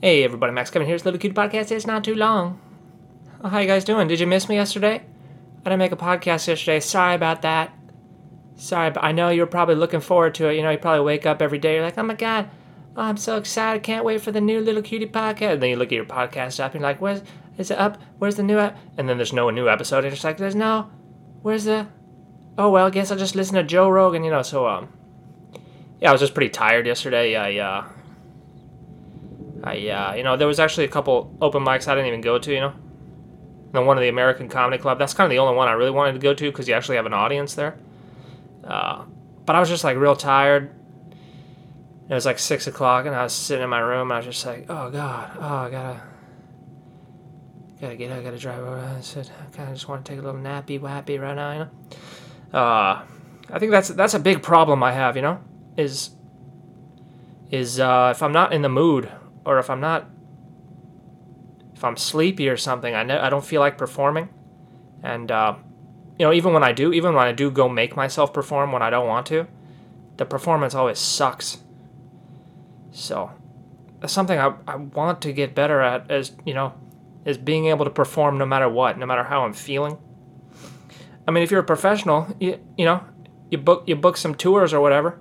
Hey everybody, Max coming here. It's Little Cute Podcast. It's not too long. Oh, how you guys doing? Did you miss me yesterday? I didn't make a podcast yesterday. Sorry about that. Sorry, but I know you're probably looking forward to it. You know, you probably wake up every day. You're like, oh my god, oh, I'm so excited. Can't wait for the new Little Cutie podcast. And then you look at your podcast app and you're like, where's is it up? Where's the new app? And then there's no new episode. And it's like, there's no. Where's the? Oh well, I guess I'll just listen to Joe Rogan. You know, so um, yeah, I was just pretty tired yesterday. I uh, I uh, you know, there was actually a couple open mics I didn't even go to. You know, the one of the American Comedy Club. That's kind of the only one I really wanted to go to because you actually have an audience there. Uh, but I was just like real tired. It was like six o'clock, and I was sitting in my room, and I was just like, "Oh God, oh I gotta, gotta get, I gotta drive over." I said, "I kind of just want to take a little nappy wappy right now," you know. Uh, I think that's that's a big problem I have, you know, is is uh, if I'm not in the mood or if I'm not if I'm sleepy or something, I ne- I don't feel like performing, and uh, you know, even when I do, even when I do go make myself perform when I don't want to, the performance always sucks. So, that's something I, I want to get better at as, you know, is being able to perform no matter what, no matter how I'm feeling. I mean, if you're a professional, you, you know, you book you book some tours or whatever.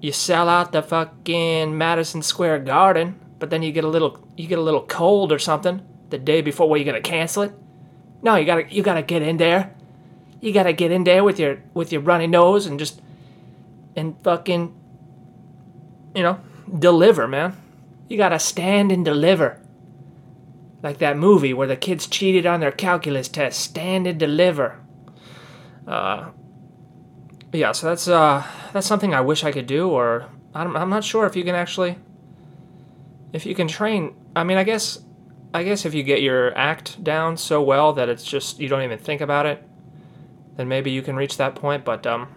You sell out the fucking Madison Square Garden, but then you get a little you get a little cold or something the day before. What you gonna cancel it? No, you gotta you gotta get in there. You gotta get in there with your with your runny nose and just and fucking you know deliver, man. You gotta stand and deliver. Like that movie where the kids cheated on their calculus test. Stand and deliver. Uh, yeah, so that's uh, that's something I wish I could do, or I'm, I'm not sure if you can actually, if you can train. I mean, I guess, I guess if you get your act down so well that it's just you don't even think about it, then maybe you can reach that point. But um,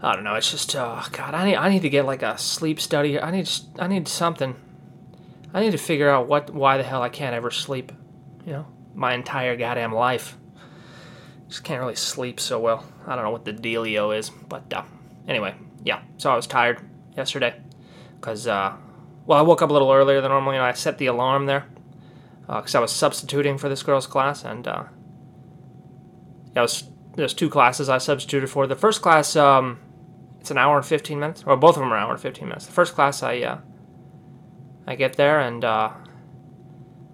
I don't know. It's just uh, God. I need I need to get like a sleep study. I need I need something. I need to figure out what why the hell I can't ever sleep. You know, my entire goddamn life. Just can't really sleep so well. I don't know what the dealio is, but uh, anyway, yeah. So I was tired yesterday because uh, well, I woke up a little earlier than normally, and I set the alarm there because uh, I was substituting for this girl's class, and uh, yeah, was there's two classes I substituted for. The first class, um, it's an hour and 15 minutes. Well, both of them are an hour and 15 minutes. The first class, I uh, I get there and uh,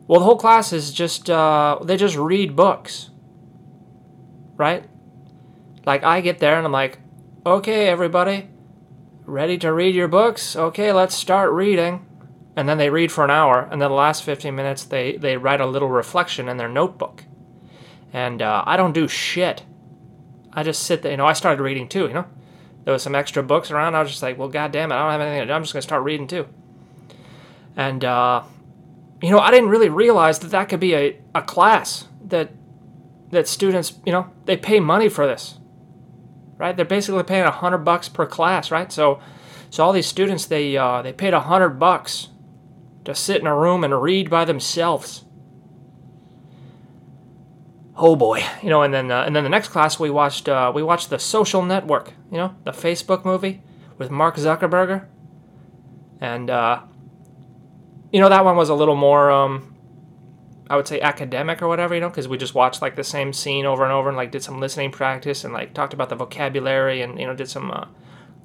well, the whole class is just uh, they just read books, right? Like I get there and I'm like, okay, everybody, ready to read your books? Okay, let's start reading. And then they read for an hour, and then the last 15 minutes they they write a little reflection in their notebook. And uh, I don't do shit. I just sit there. You know, I started reading too. You know, there was some extra books around. I was just like, well, god damn it, I don't have anything to do. I'm just gonna start reading too. And uh, you know, I didn't really realize that that could be a, a class that that students, you know, they pay money for this, right? They're basically paying a hundred bucks per class, right? So, so all these students, they uh, they paid a hundred bucks to sit in a room and read by themselves. Oh boy, you know, and then uh, and then the next class we watched uh, we watched the Social Network, you know, the Facebook movie with Mark Zuckerberg, and uh, you know that one was a little more um, I would say academic or whatever, you know, because we just watched like the same scene over and over and like did some listening practice and like talked about the vocabulary and you know did some uh,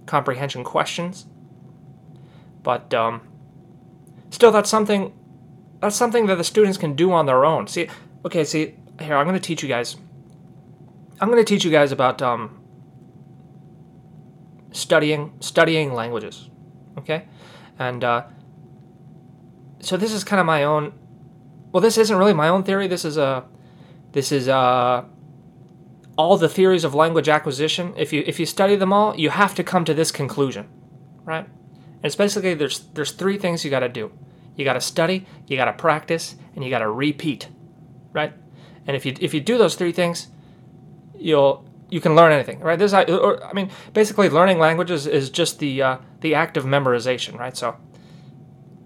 comprehension questions. But um, still, that's something that's something that the students can do on their own. See, okay, see here I'm going to teach you guys. I'm going to teach you guys about um, studying studying languages, okay, and uh, so this is kind of my own well, this isn't really my own theory. This is a, this is uh, all the theories of language acquisition. If you if you study them all, you have to come to this conclusion, right? And it's basically there's there's three things you got to do. You got to study, you got to practice, and you got to repeat, right? And if you if you do those three things, you'll you can learn anything, right? This I, or, I mean, basically, learning languages is just the uh, the act of memorization, right? So,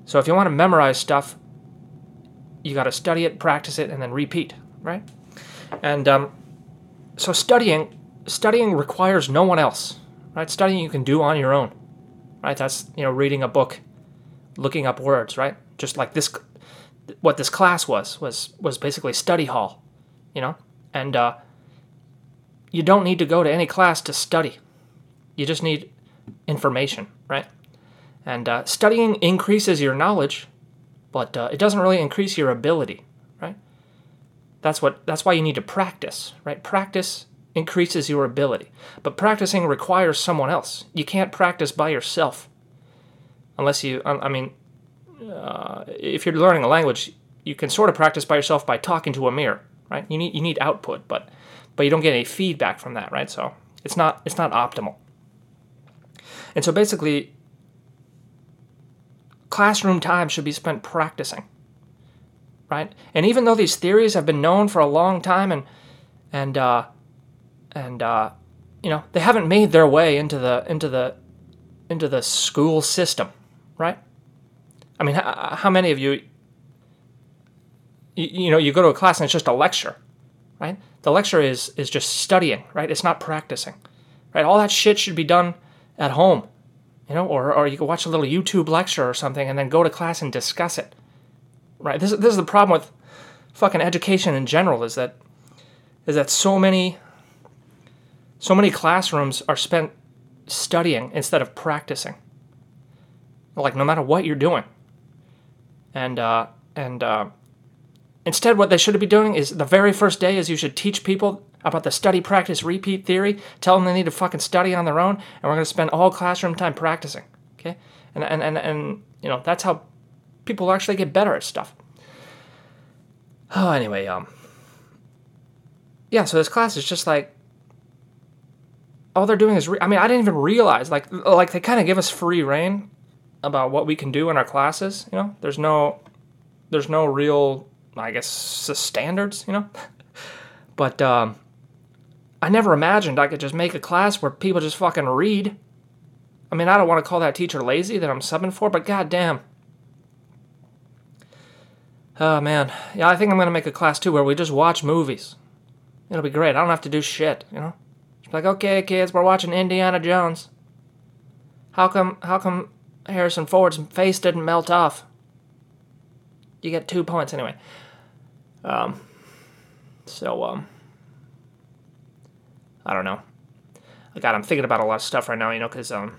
so if you want to memorize stuff, you got to study it, practice it, and then repeat, right? And um, so studying studying requires no one else, right? Studying you can do on your own, right? That's you know reading a book looking up words, right? Just like this, what this class was was was basically study hall, you know, and uh, you don't need to go to any class to study. You just need information, right? And uh, studying increases your knowledge, but uh, it doesn't really increase your ability, right? That's what. That's why you need to practice, right? Practice increases your ability, but practicing requires someone else. You can't practice by yourself, unless you. I mean, uh, if you're learning a language, you can sort of practice by yourself by talking to a mirror, right? You need you need output, but but you don't get any feedback from that, right? So it's not it's not optimal. And so basically, classroom time should be spent practicing, right? And even though these theories have been known for a long time, and and uh, and uh, you know they haven't made their way into the into the into the school system, right? I mean, how, how many of you, you, you know, you go to a class and it's just a lecture, right? The lecture is is just studying, right? It's not practicing, right? All that shit should be done at home, you know, or or you can watch a little YouTube lecture or something and then go to class and discuss it, right? This this is the problem with fucking education in general is that is that so many so many classrooms are spent studying instead of practicing. Like no matter what you're doing, and uh, and uh, instead, what they should be doing is the very first day is you should teach people about the study practice repeat theory. Tell them they need to fucking study on their own, and we're going to spend all classroom time practicing. Okay, and and and and you know that's how people actually get better at stuff. Oh, anyway, um, yeah. So this class is just like all they're doing is. Re- I mean, I didn't even realize like like they kind of give us free reign about what we can do in our classes. You know, there's no there's no real I guess standards. You know, but um, I never imagined I could just make a class where people just fucking read. I mean, I don't want to call that teacher lazy that I'm subbing for, but goddamn. Oh man, yeah, I think I'm gonna make a class too where we just watch movies. It'll be great. I don't have to do shit, you know. Like, okay, kids, we're watching Indiana Jones. How come? How come Harrison Ford's face didn't melt off? You get two points anyway. Um. So um. I don't know. God, I'm thinking about a lot of stuff right now, you know, because um,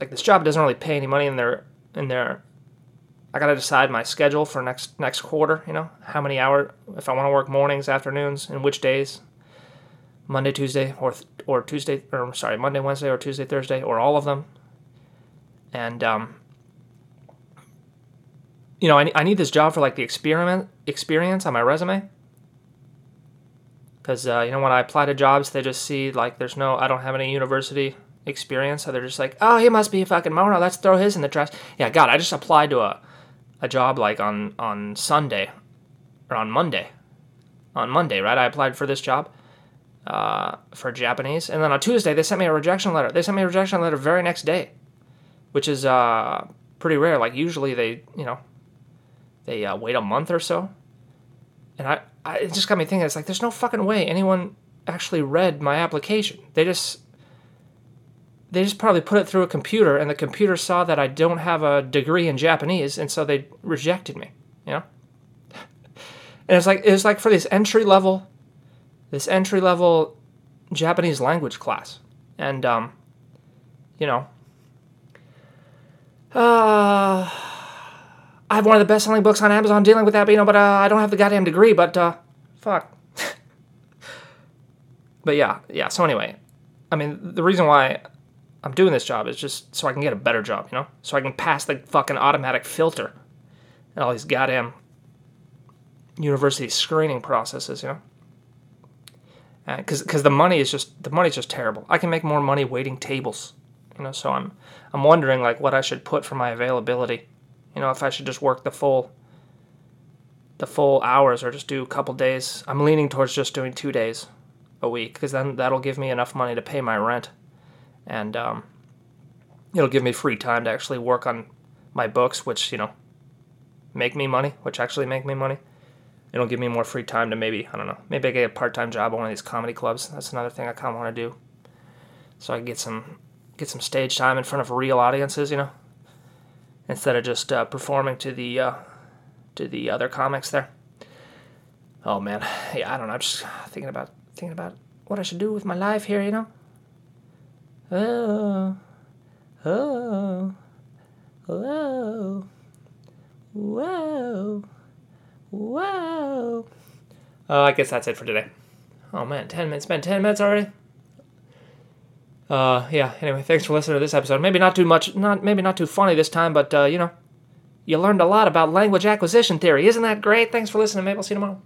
like this job doesn't really pay any money, and they're and they're I gotta decide my schedule for next next quarter. You know, how many hours if I want to work mornings, afternoons, and which days. Monday, Tuesday, or or Tuesday, or sorry, Monday, Wednesday, or Tuesday, Thursday, or all of them. And um, you know, I, I need this job for like the experiment experience on my resume. Because uh, you know, when I apply to jobs, they just see like there's no, I don't have any university experience, so they're just like, oh, he must be a fucking mono. Let's throw his in the trash. Yeah, God, I just applied to a a job like on on Sunday or on Monday. On Monday, right? I applied for this job uh, for Japanese, and then on Tuesday they sent me a rejection letter. They sent me a rejection letter very next day, which is uh, pretty rare. Like usually they, you know, they uh, wait a month or so, and I, I, it just got me thinking. It's like there's no fucking way anyone actually read my application. They just they just probably put it through a computer and the computer saw that I don't have a degree in Japanese and so they rejected me, you know? and it's like it's like for this entry level this entry level Japanese language class. And um you know uh I have one of the best selling books on Amazon dealing with that, but you know, but uh, I don't have the goddamn degree, but uh fuck. but yeah, yeah, so anyway, I mean, the reason why I'm doing this job is just so I can get a better job, you know? So I can pass the fucking automatic filter and all these goddamn university screening processes, you know? Because because the money is just the money's just terrible. I can make more money waiting tables, you know. So I'm I'm wondering like what I should put for my availability, you know, if I should just work the full the full hours or just do a couple days. I'm leaning towards just doing two days a week because then that'll give me enough money to pay my rent and um, it'll give me free time to actually work on my books, which you know make me money, which actually make me money. It'll give me more free time to maybe I don't know, maybe I get a part time job at one of these comedy clubs. That's another thing I kind of want to do, so I can get some get some stage time in front of real audiences, you know. Instead of just uh, performing to the uh, to the other comics there. Oh man, yeah, I don't know. I'm just thinking about thinking about what I should do with my life here. You know. Oh, oh, whoa, whoa, whoa. Oh, I guess that's it for today. Oh man, ten minutes. Been ten minutes already. Uh, yeah. Anyway, thanks for listening to this episode. Maybe not too much, not maybe not too funny this time, but uh, you know, you learned a lot about language acquisition theory. Isn't that great? Thanks for listening. Maybe I'll see you tomorrow.